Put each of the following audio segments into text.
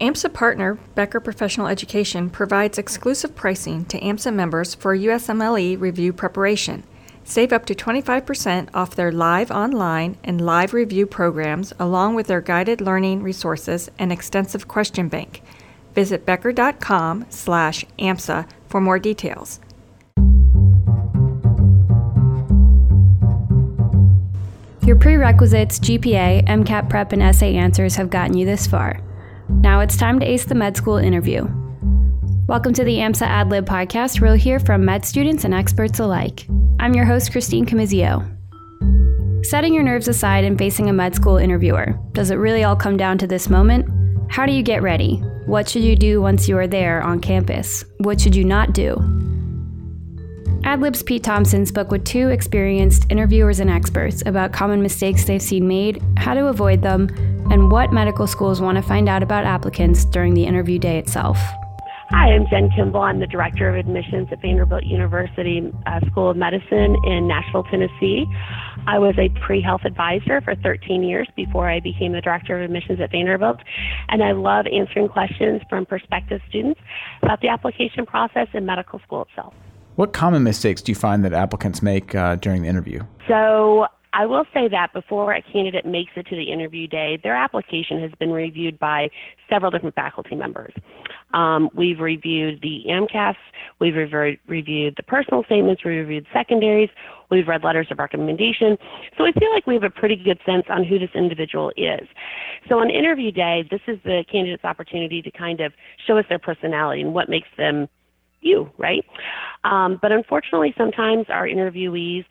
AMSA partner Becker Professional Education provides exclusive pricing to AMSA members for USMLE review preparation. Save up to 25% off their live online and live review programs, along with their guided learning resources and extensive question bank. Visit becker.com slash AMSA for more details. Your prerequisites, GPA, MCAT prep, and essay answers have gotten you this far. Now it's time to ace the med school interview. Welcome to the AMSA AdLib podcast, where we'll hear from med students and experts alike. I'm your host, Christine Camizio. Setting your nerves aside and facing a med school interviewer, does it really all come down to this moment? How do you get ready? What should you do once you are there on campus? What should you not do? AdLib's Pete Thompson spoke with two experienced interviewers and experts about common mistakes they've seen made, how to avoid them, and what medical schools want to find out about applicants during the interview day itself. Hi, I'm Jen Kimball. I'm the Director of Admissions at Vanderbilt University uh, School of Medicine in Nashville, Tennessee. I was a pre health advisor for 13 years before I became the Director of Admissions at Vanderbilt. And I love answering questions from prospective students about the application process and medical school itself. What common mistakes do you find that applicants make uh, during the interview? So, I will say that before a candidate makes it to the interview day, their application has been reviewed by several different faculty members. Um, we've reviewed the AMCAS, we've re- reviewed the personal statements, we've reviewed secondaries, we've read letters of recommendation. So I feel like we have a pretty good sense on who this individual is. So on interview day, this is the candidate's opportunity to kind of show us their personality and what makes them you, right? Um, but unfortunately, sometimes our interviewees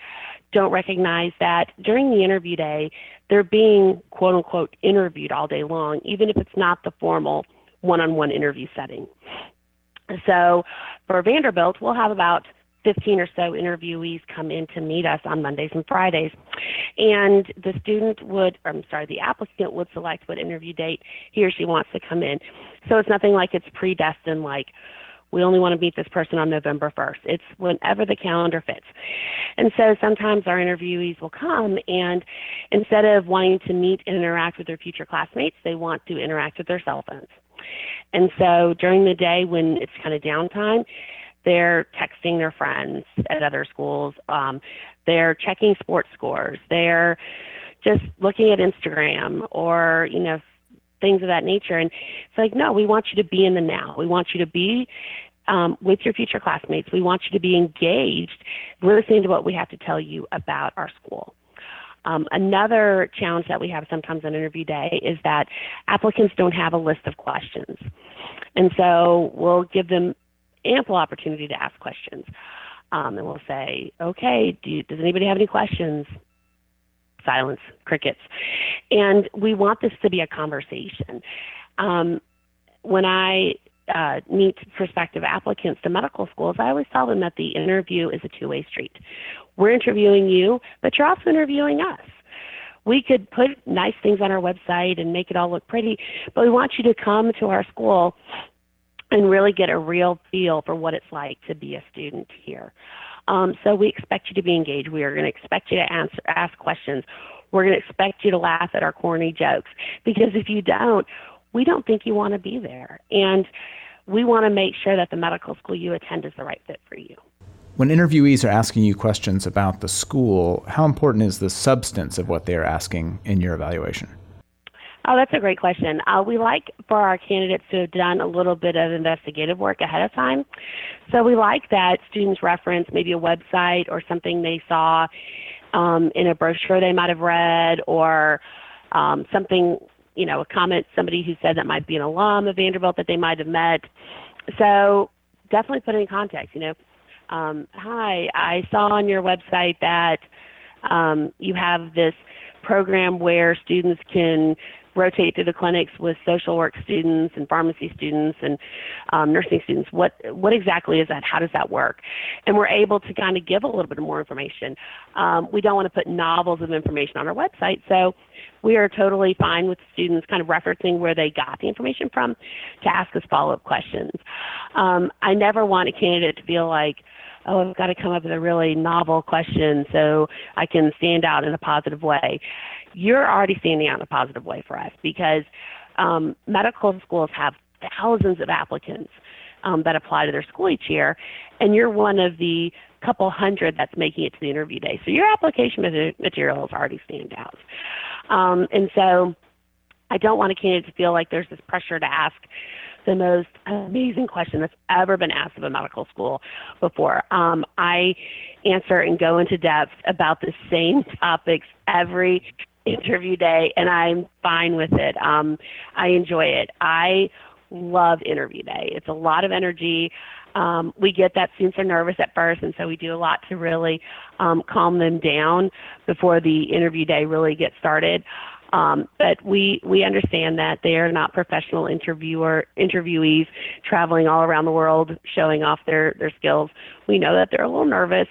don't recognize that during the interview day, they're being quote unquote interviewed all day long, even if it's not the formal one on one interview setting. So for Vanderbilt, we'll have about 15 or so interviewees come in to meet us on Mondays and Fridays. And the student would, I'm sorry, the applicant would select what interview date he or she wants to come in. So it's nothing like it's predestined, like, we only want to meet this person on November 1st. It's whenever the calendar fits. And so sometimes our interviewees will come and instead of wanting to meet and interact with their future classmates, they want to interact with their cell phones. And so during the day when it's kind of downtime, they're texting their friends at other schools. Um, they're checking sports scores. They're just looking at Instagram or, you know, things of that nature. And it's like, no, we want you to be in the now. We want you to be um, with your future classmates. We want you to be engaged, listening to what we have to tell you about our school. Um, another challenge that we have sometimes on interview day is that applicants don't have a list of questions. And so we'll give them ample opportunity to ask questions. Um, and we'll say, okay, do you, does anybody have any questions? Silence, crickets. And we want this to be a conversation. Um, when I uh, meet prospective applicants to medical schools, I always tell them that the interview is a two way street. We're interviewing you, but you're also interviewing us. We could put nice things on our website and make it all look pretty, but we want you to come to our school and really get a real feel for what it's like to be a student here. Um, so we expect you to be engaged. We are going to expect you to answer, ask questions. We're going to expect you to laugh at our corny jokes because if you don't, we don't think you want to be there. And we want to make sure that the medical school you attend is the right fit for you. When interviewees are asking you questions about the school, how important is the substance of what they are asking in your evaluation? Oh, that's a great question. Uh, we like for our candidates to have done a little bit of investigative work ahead of time. So we like that students reference maybe a website or something they saw um, in a brochure they might have read or um, something, you know, a comment, somebody who said that might be an alum of Vanderbilt that they might have met. So definitely put it in context, you know. Um, hi, I saw on your website that um, you have this program where students can rotate through the clinics with social work students and pharmacy students and um, nursing students. What what exactly is that? How does that work? And we're able to kind of give a little bit more information. Um, we don't want to put novels of information on our website, so we are totally fine with students kind of referencing where they got the information from to ask us follow up questions. Um, I never want a candidate to feel like oh, I've got to come up with a really novel question so I can stand out in a positive way you're already standing out in a positive way for us because um, medical schools have thousands of applicants um, that apply to their school each year, and you're one of the couple hundred that's making it to the interview day. So your application materials already stand out. Um, and so I don't want a candidate to feel like there's this pressure to ask the most amazing question that's ever been asked of a medical school before. Um, I answer and go into depth about the same topics every interview day, and I'm fine with it. Um, I enjoy it. I love interview day. It's a lot of energy. Um, we get that students are nervous at first, and so we do a lot to really um, calm them down before the interview day really gets started. Um, but we we understand that they are not professional interviewer interviewees traveling all around the world showing off their their skills. We know that they're a little nervous,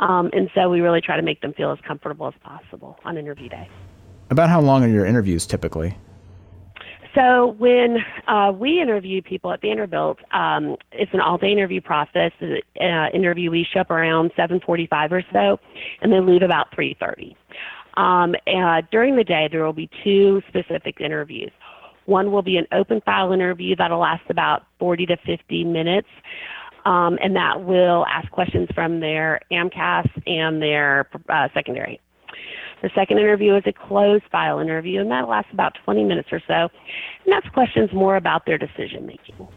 um, and so we really try to make them feel as comfortable as possible on interview day. About how long are your interviews typically? So when uh, we interview people at Vanderbilt, um, it's an all-day interview process. Uh, interviewees show up around 7:45 or so, and they leave about 3:30. Um, during the day, there will be two specific interviews. One will be an open file interview that'll last about 40 to 50 minutes. Um, and that will ask questions from their AMCAS and their uh, secondary. The second interview is a closed file interview, and that lasts about 20 minutes or so. And that's questions more about their decision making.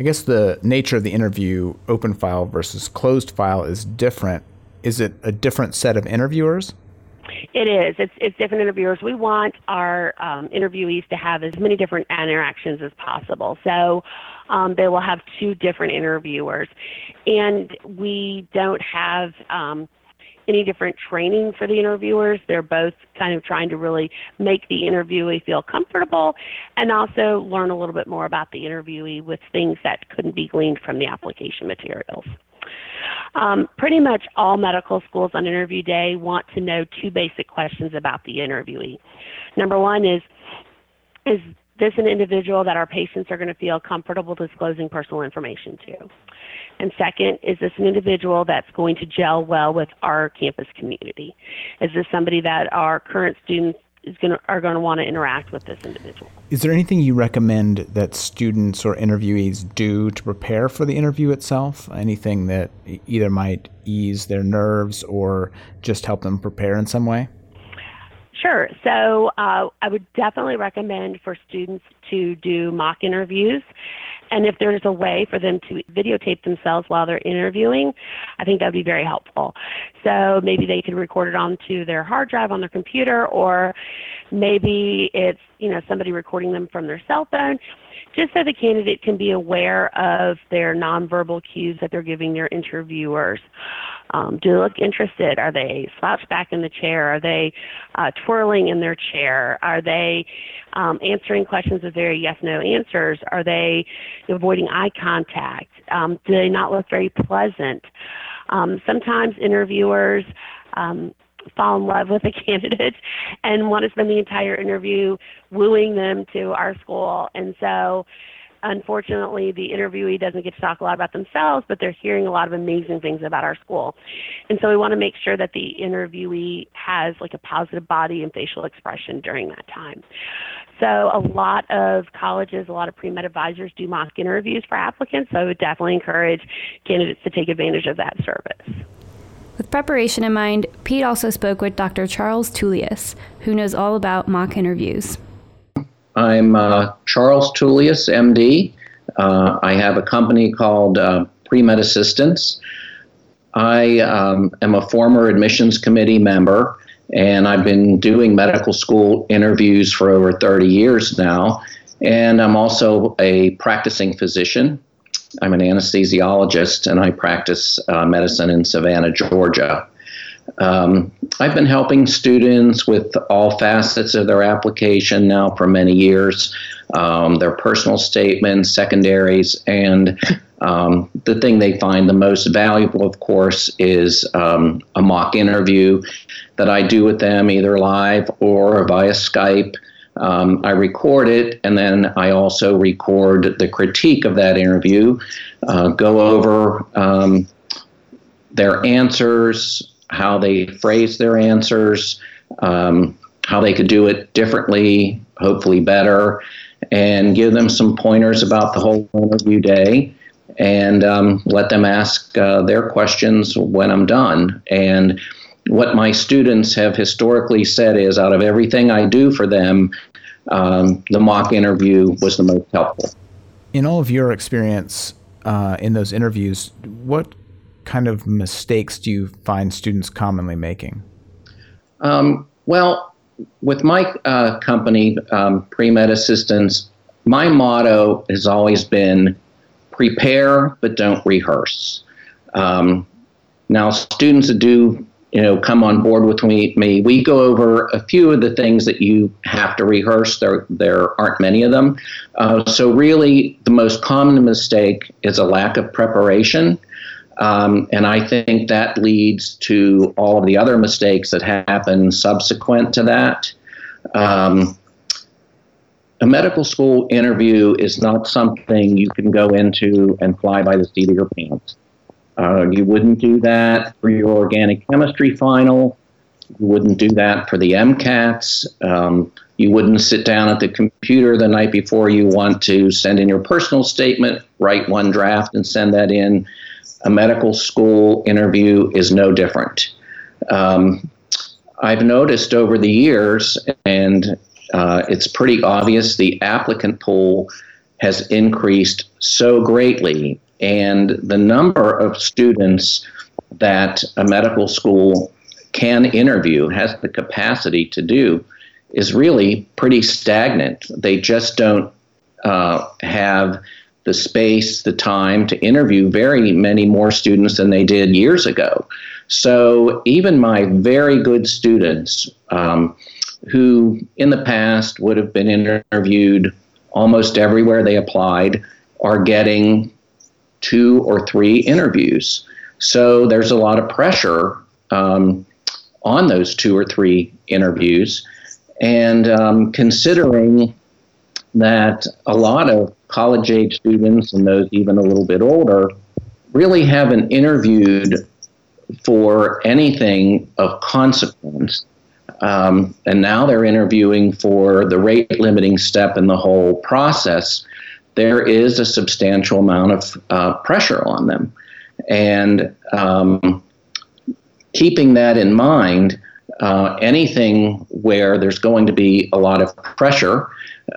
I guess the nature of the interview, open file versus closed file, is different. Is it a different set of interviewers? It is. It's, it's different interviewers. We want our um, interviewees to have as many different interactions as possible. So um, they will have two different interviewers. And we don't have um, any different training for the interviewers. They're both kind of trying to really make the interviewee feel comfortable and also learn a little bit more about the interviewee with things that couldn't be gleaned from the application materials. Um, pretty much all medical schools on interview day want to know two basic questions about the interviewee. Number one is, is this an individual that our patients are going to feel comfortable disclosing personal information to? And second, is this an individual that's going to gel well with our campus community? Is this somebody that our current students to, are going to want to interact with this individual? Is there anything you recommend that students or interviewees do to prepare for the interview itself? Anything that either might ease their nerves or just help them prepare in some way? Sure. So uh, I would definitely recommend for students to do mock interviews. And if there's a way for them to videotape themselves while they're interviewing, I think that would be very helpful. So maybe they could record it onto their hard drive on their computer, or maybe it's you know somebody recording them from their cell phone just so the candidate can be aware of their nonverbal cues that they're giving their interviewers. Um, do they look interested? Are they slouched back in the chair? Are they uh, twirling in their chair? Are they um, answering questions with very yes no answers? Are they avoiding eye contact? Um, do they not look very pleasant? Um, sometimes interviewers um, fall in love with a candidate and want to spend the entire interview wooing them to our school. And so, unfortunately, the interviewee doesn't get to talk a lot about themselves, but they're hearing a lot of amazing things about our school. And so, we want to make sure that the interviewee has like a positive body and facial expression during that time. So, a lot of colleges, a lot of pre med advisors do mock interviews for applicants. So, I would definitely encourage candidates to take advantage of that service. With preparation in mind, Pete also spoke with Dr. Charles Tullius, who knows all about mock interviews. I'm uh, Charles Tullius, MD. Uh, I have a company called uh, Pre-Med Assistance. I um, am a former admissions committee member, and I've been doing medical school interviews for over 30 years now. And I'm also a practicing physician. I'm an anesthesiologist and I practice uh, medicine in Savannah, Georgia. Um, I've been helping students with all facets of their application now for many years um, their personal statements, secondaries, and um, the thing they find the most valuable, of course, is um, a mock interview that I do with them either live or via Skype. Um, I record it, and then I also record the critique of that interview, uh, go over um, their answers, how they phrase their answers, um, how they could do it differently, hopefully better, and give them some pointers about the whole interview day and um, let them ask uh, their questions when I'm done. And what my students have historically said is out of everything I do for them, um, the mock interview was the most helpful. In all of your experience uh, in those interviews, what kind of mistakes do you find students commonly making? Um, well, with my uh, company, um, Pre Med Assistants, my motto has always been prepare but don't rehearse. Um, now, students that do you know come on board with me, me, we go over a few of the things that you have to rehearse. There, there aren't many of them. Uh, so, really, the most common mistake is a lack of preparation. Um, and I think that leads to all of the other mistakes that happen subsequent to that. Um, a medical school interview is not something you can go into and fly by the seat of your pants. Uh, you wouldn't do that for your organic chemistry final. You wouldn't do that for the MCATs. Um, you wouldn't sit down at the computer the night before you want to send in your personal statement, write one draft, and send that in. A medical school interview is no different. Um, I've noticed over the years, and uh, it's pretty obvious the applicant pool has increased so greatly, and the number of students that a medical school can interview, has the capacity to do, is really pretty stagnant. They just don't uh, have the space, the time to interview very many more students than they did years ago. So even my very good students, um, who in the past would have been interviewed almost everywhere they applied are getting two or three interviews. So there's a lot of pressure um, on those two or three interviews. And um, considering that a lot of college age students and those even a little bit older really haven't interviewed for anything of consequence um, and now they're interviewing for the rate limiting step in the whole process. There is a substantial amount of uh, pressure on them. And um, keeping that in mind, uh, anything where there's going to be a lot of pressure,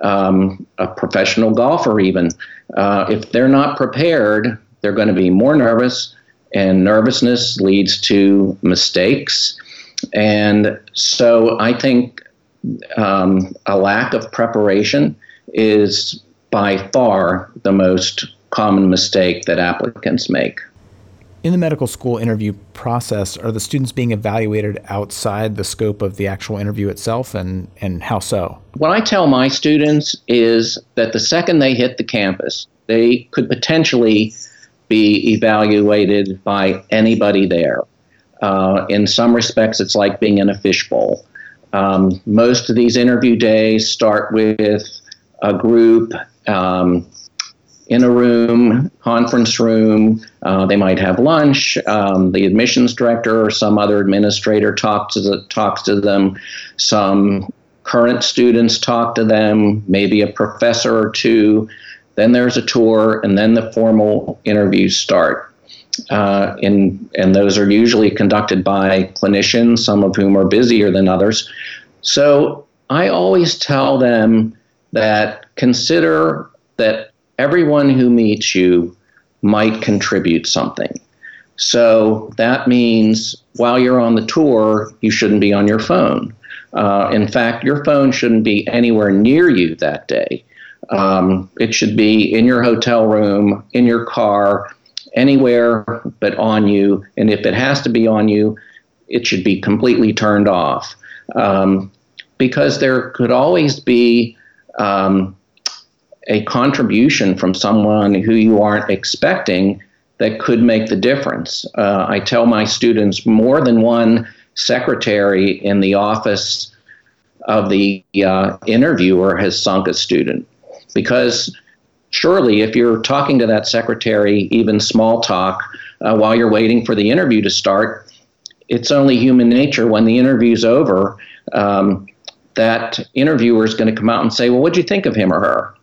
um, a professional golfer even, uh, if they're not prepared, they're going to be more nervous, and nervousness leads to mistakes. And so I think um, a lack of preparation is by far the most common mistake that applicants make. In the medical school interview process, are the students being evaluated outside the scope of the actual interview itself, and, and how so? What I tell my students is that the second they hit the campus, they could potentially be evaluated by anybody there. Uh, in some respects, it's like being in a fishbowl. Um, most of these interview days start with a group um, in a room, conference room. Uh, they might have lunch. Um, the admissions director or some other administrator talks to the, talks to them. Some current students talk to them. Maybe a professor or two. Then there's a tour, and then the formal interviews start uh, in, and those are usually conducted by clinicians, some of whom are busier than others. So I always tell them that consider that everyone who meets you might contribute something. So that means while you're on the tour, you shouldn't be on your phone. Uh, in fact, your phone shouldn't be anywhere near you that day. Um, it should be in your hotel room, in your car, anywhere but on you. And if it has to be on you, it should be completely turned off. Um, because there could always be um, a contribution from someone who you aren't expecting that could make the difference. Uh, I tell my students more than one secretary in the office of the uh, interviewer has sunk a student because surely if you're talking to that secretary, even small talk, uh, while you're waiting for the interview to start, it's only human nature when the interview's over. Um, that interviewer is going to come out and say, Well, what'd you think of him or her?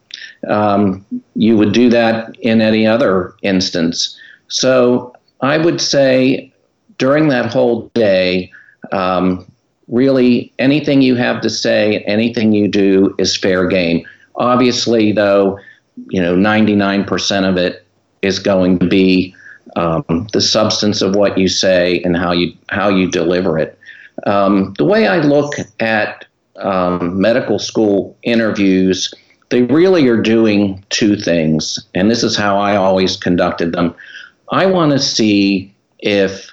Um, you would do that in any other instance. So I would say during that whole day, um, really anything you have to say, anything you do is fair game. Obviously, though, you know, 99% of it is going to be um, the substance of what you say and how you how you deliver it. Um, the way I look at um, medical school interviews, they really are doing two things, and this is how I always conducted them. I want to see if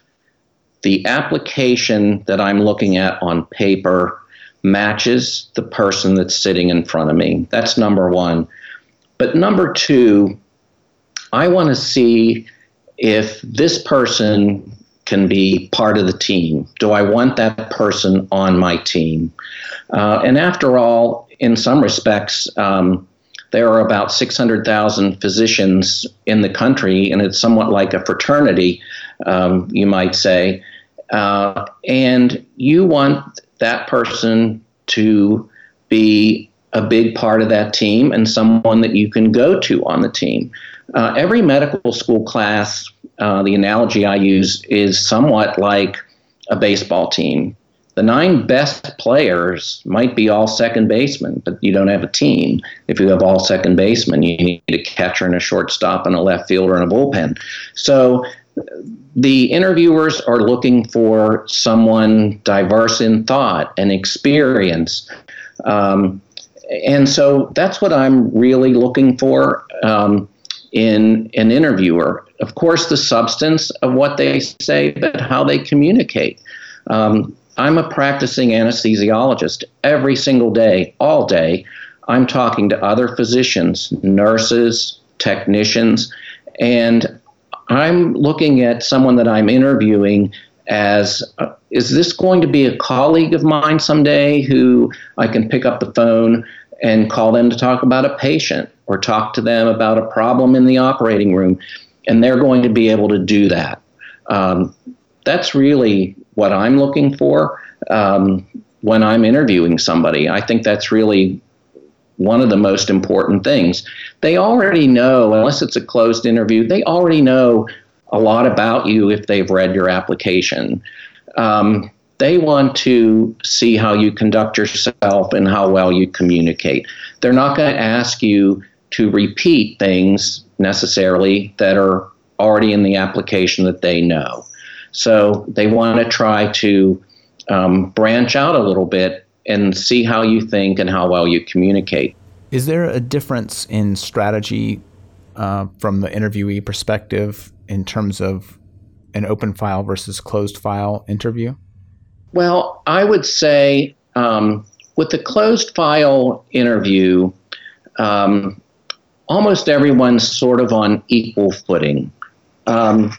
the application that I'm looking at on paper matches the person that's sitting in front of me. That's number one. But number two, I want to see if this person can be part of the team. Do I want that person on my team? Uh, and after all, in some respects, um, there are about 600,000 physicians in the country, and it's somewhat like a fraternity, um, you might say. Uh, and you want that person to be a big part of that team and someone that you can go to on the team. Uh, every medical school class, uh, the analogy I use is somewhat like a baseball team. The nine best players might be all second basemen, but you don't have a team. If you have all second basemen, you need a catcher and a shortstop and a left fielder and a bullpen. So the interviewers are looking for someone diverse in thought and experience. Um, and so that's what I'm really looking for um, in an interviewer. Of course, the substance of what they say, but how they communicate. Um, I'm a practicing anesthesiologist every single day, all day. I'm talking to other physicians, nurses, technicians, and I'm looking at someone that I'm interviewing as uh, is this going to be a colleague of mine someday who I can pick up the phone and call them to talk about a patient or talk to them about a problem in the operating room? And they're going to be able to do that. Um, that's really what I'm looking for um, when I'm interviewing somebody. I think that's really one of the most important things. They already know, unless it's a closed interview, they already know a lot about you if they've read your application. Um, they want to see how you conduct yourself and how well you communicate. They're not going to ask you to repeat things necessarily that are already in the application that they know. So they want to try to um, branch out a little bit and see how you think and how well you communicate. Is there a difference in strategy uh, from the interviewee perspective in terms of an open file versus closed file interview? Well, I would say um, with the closed file interview, um, almost everyone's sort of on equal footing. Um,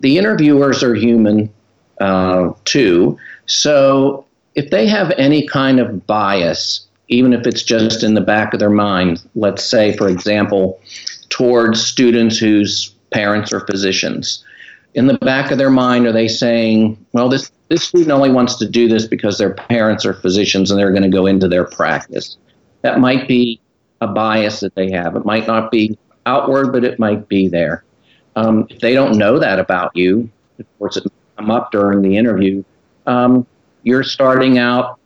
the interviewers are human uh, too, so if they have any kind of bias, even if it's just in the back of their mind, let's say, for example, towards students whose parents are physicians, in the back of their mind, are they saying, well, this, this student only wants to do this because their parents are physicians and they're going to go into their practice? That might be a bias that they have. It might not be outward, but it might be there. Um, if they don't know that about you, of course, it come up during the interview. Um, you're starting out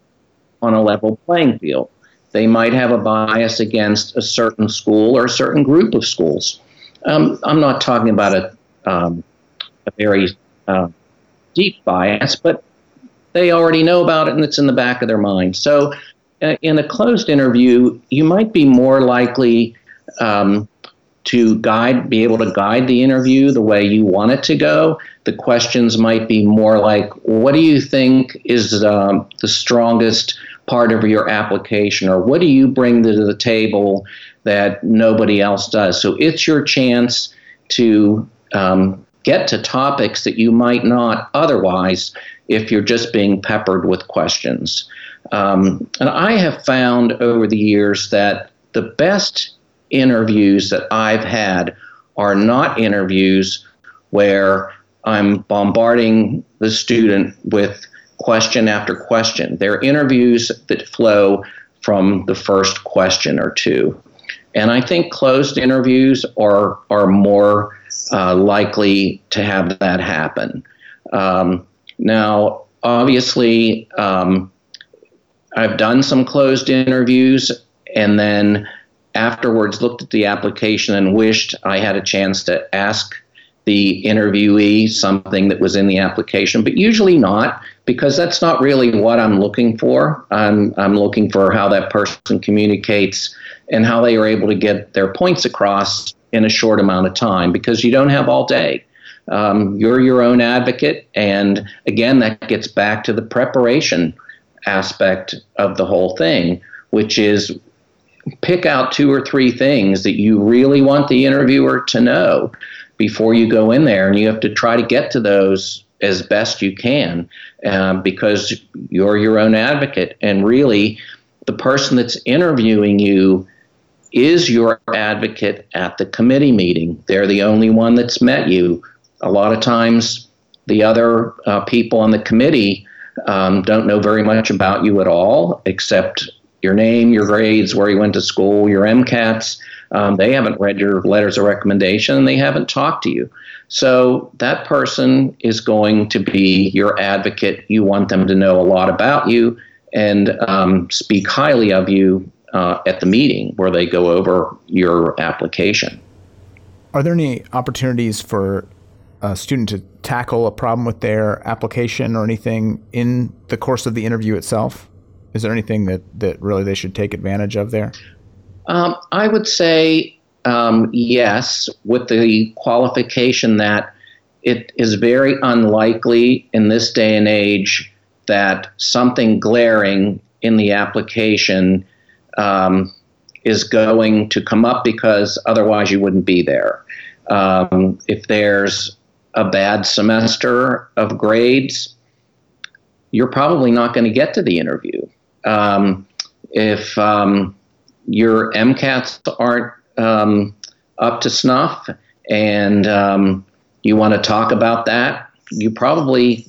on a level playing field. They might have a bias against a certain school or a certain group of schools. Um, I'm not talking about a, um, a very uh, deep bias, but they already know about it and it's in the back of their mind. So, uh, in a closed interview, you might be more likely um, to guide, be able to guide the interview the way you want it to go. The questions might be more like, what do you think is um, the strongest part of your application, or what do you bring to the table that nobody else does? So it's your chance to um, get to topics that you might not otherwise if you're just being peppered with questions. Um, and I have found over the years that the best interviews that I've had are not interviews where I'm bombarding the student with question after question. They're interviews that flow from the first question or two. And I think closed interviews are, are more uh, likely to have that happen. Um, now, obviously, um, I've done some closed interviews and then afterwards looked at the application and wished I had a chance to ask the interviewee something that was in the application, but usually not because that's not really what I'm looking for. I'm, I'm looking for how that person communicates and how they are able to get their points across in a short amount of time because you don't have all day. Um, you're your own advocate. And again, that gets back to the preparation aspect of the whole thing, which is pick out two or three things that you really want the interviewer to know before you go in there. And you have to try to get to those as best you can um, because you're your own advocate. And really, the person that's interviewing you is your advocate at the committee meeting. They're the only one that's met you. A lot of times, the other uh, people on the committee um, don't know very much about you at all, except your name, your grades, where you went to school, your MCATs. Um, they haven't read your letters of recommendation and they haven't talked to you. So that person is going to be your advocate. You want them to know a lot about you and um, speak highly of you uh, at the meeting where they go over your application. Are there any opportunities for a student to tackle a problem with their application or anything in the course of the interview itself? Is there anything that, that really they should take advantage of there? Um, I would say um, yes, with the qualification that it is very unlikely in this day and age that something glaring in the application um, is going to come up because otherwise you wouldn't be there. Um, if there's a bad semester of grades, you're probably not going to get to the interview. Um, if um, your MCATs aren't um, up to snuff and um, you want to talk about that, you probably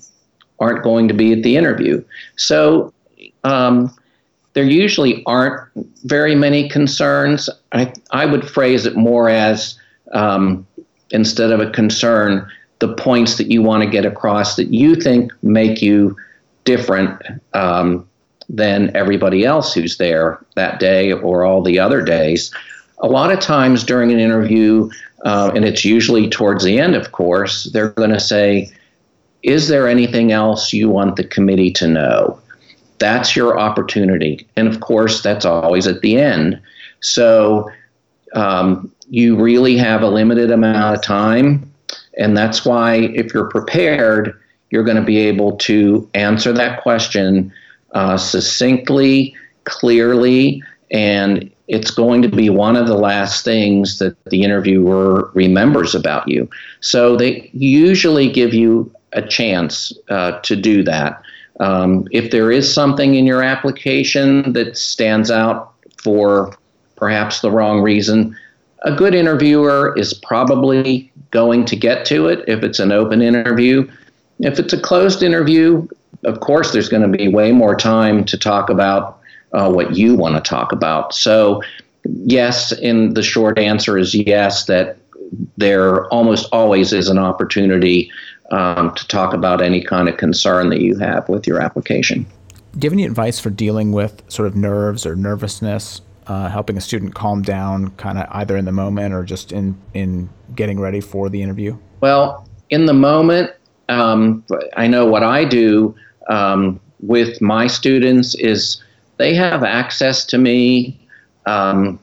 aren't going to be at the interview. So um, there usually aren't very many concerns. I, I would phrase it more as um, instead of a concern, the points that you want to get across that you think make you different um, than everybody else who's there that day or all the other days. A lot of times during an interview, uh, and it's usually towards the end, of course, they're going to say, Is there anything else you want the committee to know? That's your opportunity. And of course, that's always at the end. So um, you really have a limited amount of time and that's why, if you're prepared, you're going to be able to answer that question uh, succinctly, clearly, and it's going to be one of the last things that the interviewer remembers about you. So they usually give you a chance uh, to do that. Um, if there is something in your application that stands out for perhaps the wrong reason, a good interviewer is probably going to get to it if it's an open interview. If it's a closed interview, of course, there's going to be way more time to talk about uh, what you want to talk about. So, yes, in the short answer is yes, that there almost always is an opportunity um, to talk about any kind of concern that you have with your application. Do you have any advice for dealing with sort of nerves or nervousness uh, helping a student calm down, kind of either in the moment or just in in getting ready for the interview? Well, in the moment, um, I know what I do um, with my students is they have access to me. Um,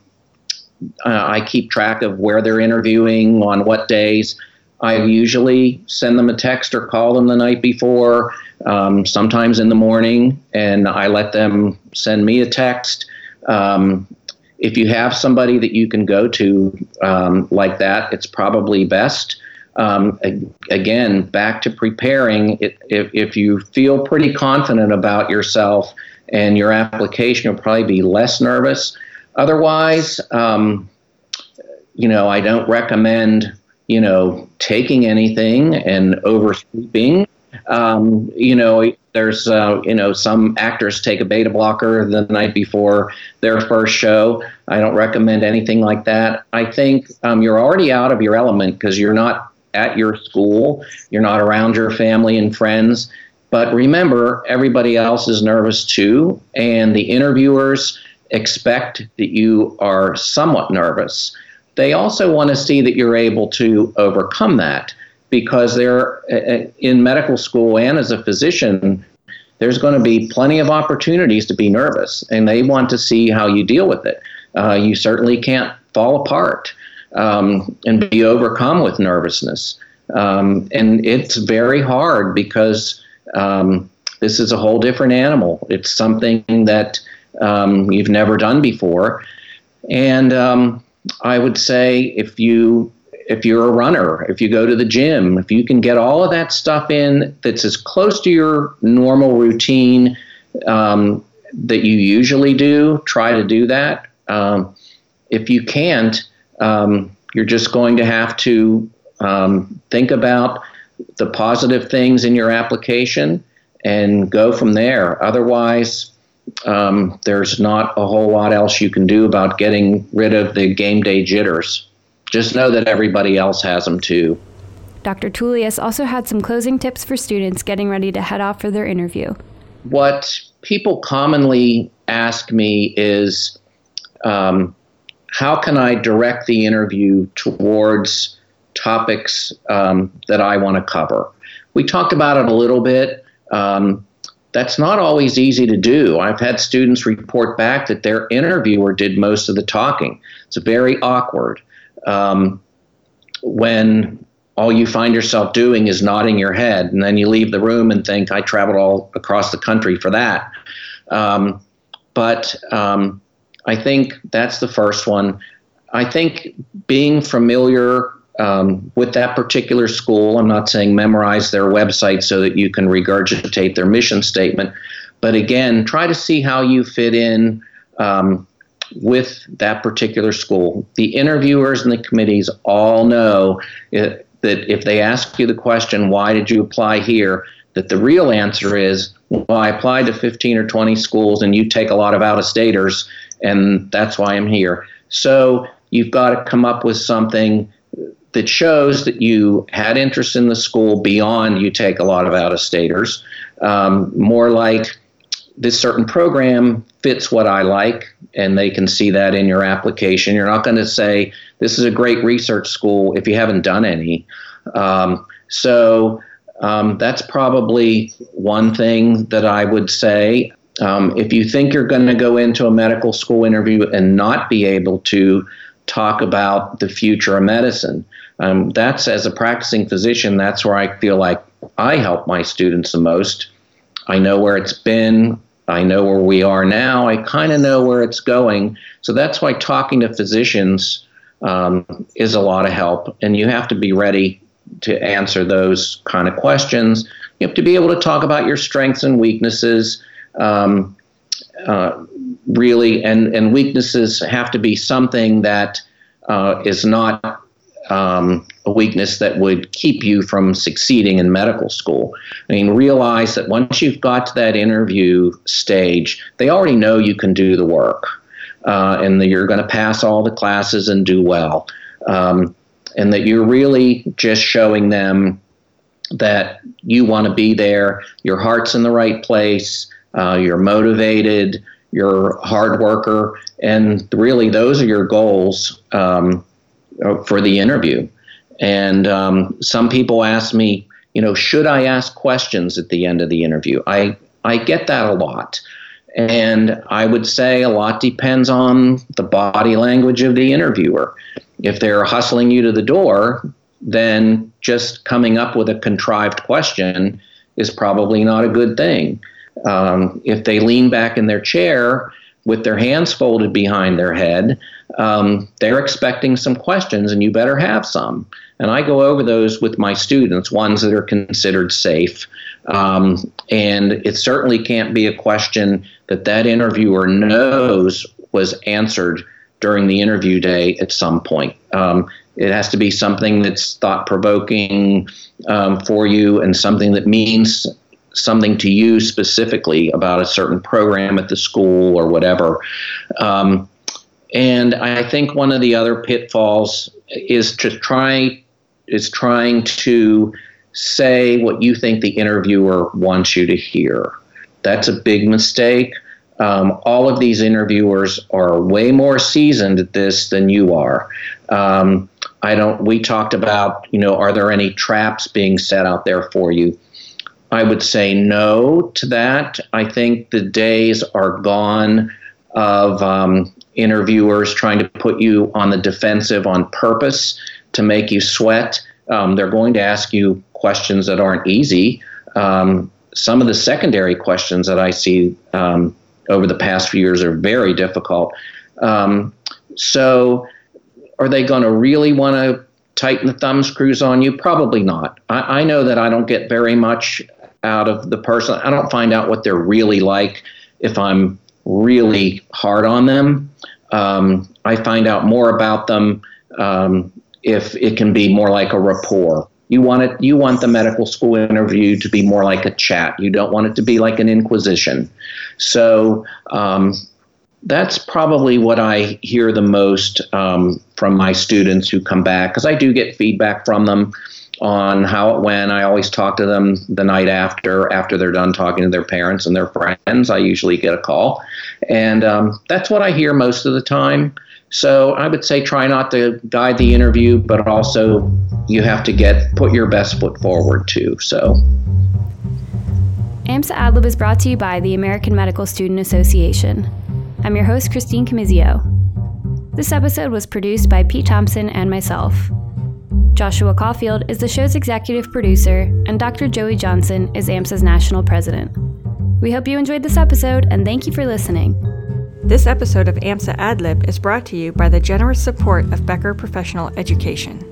uh, I keep track of where they're interviewing on what days. I usually send them a text or call them the night before, um, sometimes in the morning, and I let them send me a text. Um, if you have somebody that you can go to um, like that, it's probably best. Um, again, back to preparing. If, if you feel pretty confident about yourself and your application, you'll probably be less nervous. Otherwise, um, you know, I don't recommend, you know, taking anything and oversleeping Um, you know, there's uh, you know some actors take a beta blocker the night before their first show. I don't recommend anything like that. I think um, you're already out of your element because you're not at your school, you're not around your family and friends. But remember, everybody else is nervous too, and the interviewers expect that you are somewhat nervous. They also want to see that you're able to overcome that because they're uh, in medical school and as a physician, there's going to be plenty of opportunities to be nervous, and they want to see how you deal with it. Uh, you certainly can't fall apart um, and be overcome with nervousness. Um, and it's very hard because um, this is a whole different animal. It's something that um, you've never done before. And um, I would say if you if you're a runner, if you go to the gym, if you can get all of that stuff in that's as close to your normal routine um, that you usually do, try to do that. Um, if you can't, um, you're just going to have to um, think about the positive things in your application and go from there. Otherwise, um, there's not a whole lot else you can do about getting rid of the game day jitters just know that everybody else has them too. Dr. Tullius also had some closing tips for students getting ready to head off for their interview. What people commonly ask me is um, how can I direct the interview towards topics um, that I want to cover? We talked about it a little bit. Um, that's not always easy to do. I've had students report back that their interviewer did most of the talking. It's very awkward um, when all you find yourself doing is nodding your head, and then you leave the room and think, I traveled all across the country for that. Um, but um, I think that's the first one. I think being familiar um, with that particular school, I'm not saying memorize their website so that you can regurgitate their mission statement, but again, try to see how you fit in um, with that particular school. The interviewers and the committees all know it, that if they ask you the question, why did you apply here? That the real answer is, well, I applied to 15 or 20 schools and you take a lot of out of staters, and that's why I'm here. So you've got to come up with something that shows that you had interest in the school beyond you take a lot of out of staters. Um, more like this certain program fits what I like, and they can see that in your application. You're not going to say, This is a great research school if you haven't done any. Um, so um, that's probably one thing that I would say. Um, if you think you're going to go into a medical school interview and not be able to talk about the future of medicine, um, that's as a practicing physician, that's where I feel like I help my students the most. I know where it's been, I know where we are now. I kind of know where it's going. So that's why talking to physicians um, is a lot of help. And you have to be ready to answer those kind of questions. You have to be able to talk about your strengths and weaknesses. Um, uh, really, and, and weaknesses have to be something that uh, is not um, a weakness that would keep you from succeeding in medical school. I mean, realize that once you've got to that interview stage, they already know you can do the work uh, and that you're going to pass all the classes and do well. Um, and that you're really just showing them that you want to be there, your heart's in the right place, uh, you're motivated, you're a hard worker, and really those are your goals. Um, uh, for the interview. And um, some people ask me, you know, should I ask questions at the end of the interview? I, I get that a lot. And I would say a lot depends on the body language of the interviewer. If they're hustling you to the door, then just coming up with a contrived question is probably not a good thing. Um, if they lean back in their chair with their hands folded behind their head, um, they're expecting some questions, and you better have some. And I go over those with my students, ones that are considered safe. Um, and it certainly can't be a question that that interviewer knows was answered during the interview day at some point. Um, it has to be something that's thought provoking um, for you and something that means something to you specifically about a certain program at the school or whatever. Um, and I think one of the other pitfalls is to try is trying to say what you think the interviewer wants you to hear. That's a big mistake. Um, all of these interviewers are way more seasoned at this than you are. Um, I don't. We talked about, you know, are there any traps being set out there for you? I would say no to that. I think the days are gone of um, interviewers trying to put you on the defensive on purpose to make you sweat. Um, they're going to ask you questions that aren't easy. Um, some of the secondary questions that I see um, over the past few years are very difficult. Um, so, are they going to really want to tighten the thumb screws on you? Probably not. I, I know that I don't get very much out of the person. I don't find out what they're really like if I'm really hard on them. Um, I find out more about them um, if it can be more like a rapport. You want it. You want the medical school interview to be more like a chat. You don't want it to be like an inquisition. So um, that's probably what I hear the most um, from my students who come back because I do get feedback from them on how it went. I always talk to them the night after, after they're done talking to their parents and their friends. I usually get a call. And um, that's what I hear most of the time. So I would say try not to guide the interview, but also you have to get put your best foot forward too. So. AMSA AdLib is brought to you by the American Medical Student Association. I'm your host, Christine Camizio. This episode was produced by Pete Thompson and myself. Joshua Caulfield is the show's executive producer, and Dr. Joey Johnson is AMSA's national president. We hope you enjoyed this episode, and thank you for listening. This episode of AMSA AdLib is brought to you by the generous support of Becker Professional Education.